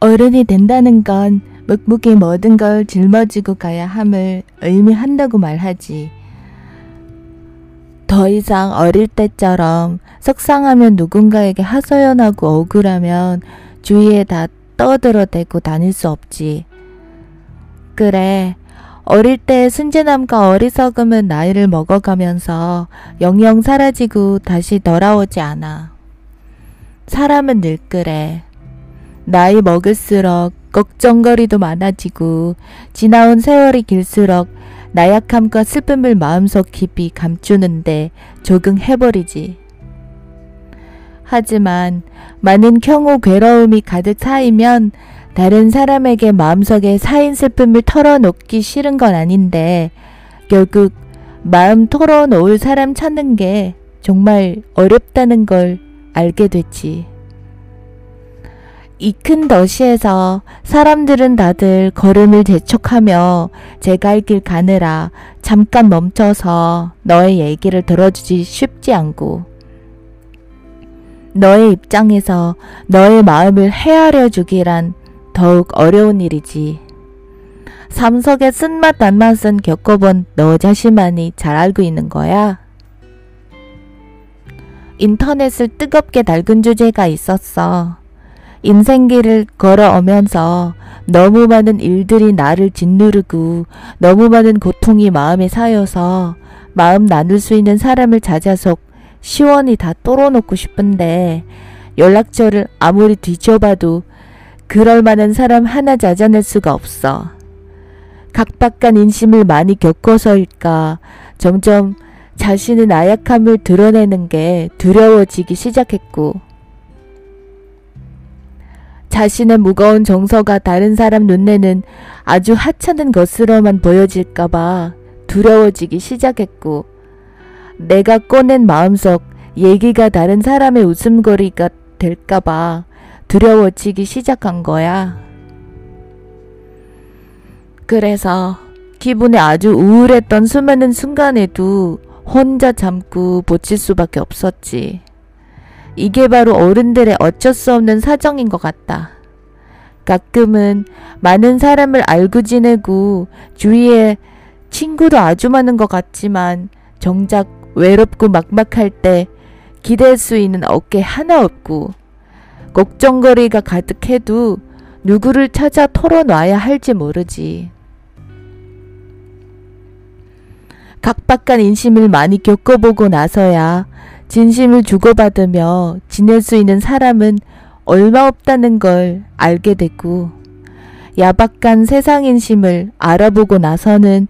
어른이 된다는 건 묵묵히 모든 걸 짊어지고 가야 함을 의미한다고 말하지. 더 이상 어릴 때처럼 속상하면 누군가에게 하소연하고 억울하면 주위에 다 떠들어대고 다닐 수 없지. 그래. 어릴 때 순진함과 어리석음은 나이를 먹어가면서 영영 사라지고 다시 돌아오지 않아. 사람은 늘 그래. 나이 먹을수록 걱정거리도 많아지고 지나온 세월이 길수록 나약함과 슬픔을 마음속 깊이 감추는데 적응해버리지. 하지만 많은 경우 괴로움이 가득 쌓이면 다른 사람에게 마음속에 쌓인 슬픔을 털어놓기 싫은 건 아닌데 결국 마음 털어놓을 사람 찾는 게 정말 어렵다는 걸 알게 됐지. 이 큰 도시에서 사람들은 다들 걸음을 재촉하며 제 갈 길 가느라 잠깐 멈춰서 너의 얘기를 들어주지 쉽지 않고 너의 입장에서 너의 마음을 헤아려 주기란 더욱 어려운 일이지. 삶 속의 쓴맛 단맛은 겪어본 너 자신만이 잘 알고 있는 거야. 인터넷을 뜨겁게 달군 주제가 있었어. 인생길을 걸어오면서 너무 많은 일들이 나를 짓누르고 너무 많은 고통이 마음에 쌓여서 마음 나눌 수 있는 사람을 찾아서 시원히 다 뚫어놓고 싶은데 연락처를 아무리 뒤져봐도 그럴 만한 사람 하나 찾아낼 수가 없어. 각박한 인심을 많이 겪어서일까 점점 자신의 나약함을 드러내는 게 두려워지기 시작했고 자신의 무거운 정서가 다른 사람 눈에는 아주 하찮은 것으로만 보여질까봐 두려워지기 시작했고, 내가 꺼낸 마음속 얘기가 다른 사람의 웃음거리가 될까봐 두려워지기 시작한 거야. 그래서 기분이 아주 우울했던 수많은 순간에도 혼자 참고 버틸 수밖에 없었지. 이게 바로 어른들의 어쩔 수 없는 사정인 것 같다. 가끔은 많은 사람을 알고 지내고 주위에 친구도 아주 많은 것 같지만 정작 외롭고 막막할 때 기댈 수 있는 어깨 하나 없고 걱정거리가 가득해도 누구를 찾아 털어놔야 할지 모르지. 각박한 인심을 많이 겪어보고 나서야 진심을 주고받으며 지낼 수 있는 사람은 얼마 없다는 걸 알게 됐고, 야박한 세상 인심을 알아보고 나서는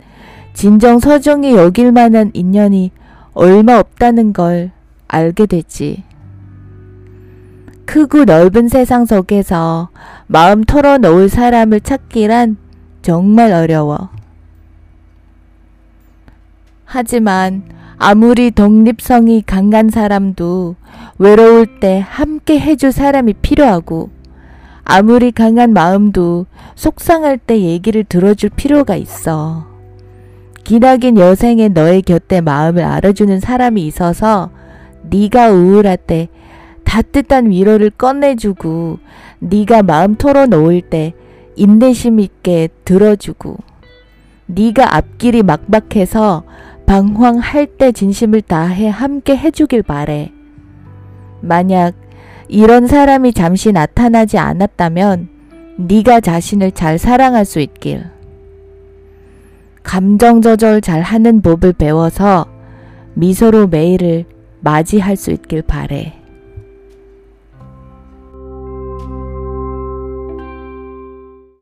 진정 서정히 여길 만한 인연이 얼마 없다는 걸 알게 됐지. 크고 넓은 세상 속에서 마음 털어놓을 사람을 찾기란 정말 어려워. 하지만 아무리 독립성이 강한 사람도 외로울 때 함께 해줄 사람이 필요하고 아무리 강한 마음도 속상할 때 얘기를 들어줄 필요가 있어. 기나긴 여생에 너의 곁에 마음을 알아주는 사람이 있어서 네가 우울할 때 따뜻한 위로를 꺼내주고 네가 마음 털어놓을 때 인내심 있게 들어주고 네가 앞길이 막막해서 방황할 때 진심을 다해 함께 해주길 바래. 만약 이런 사람이 잠시 나타나지 않았다면 네가 자신을 잘 사랑할 수 있길. 감정 조절 잘 하는 법을 배워서 미소로 매일을 맞이할 수 있길 바래.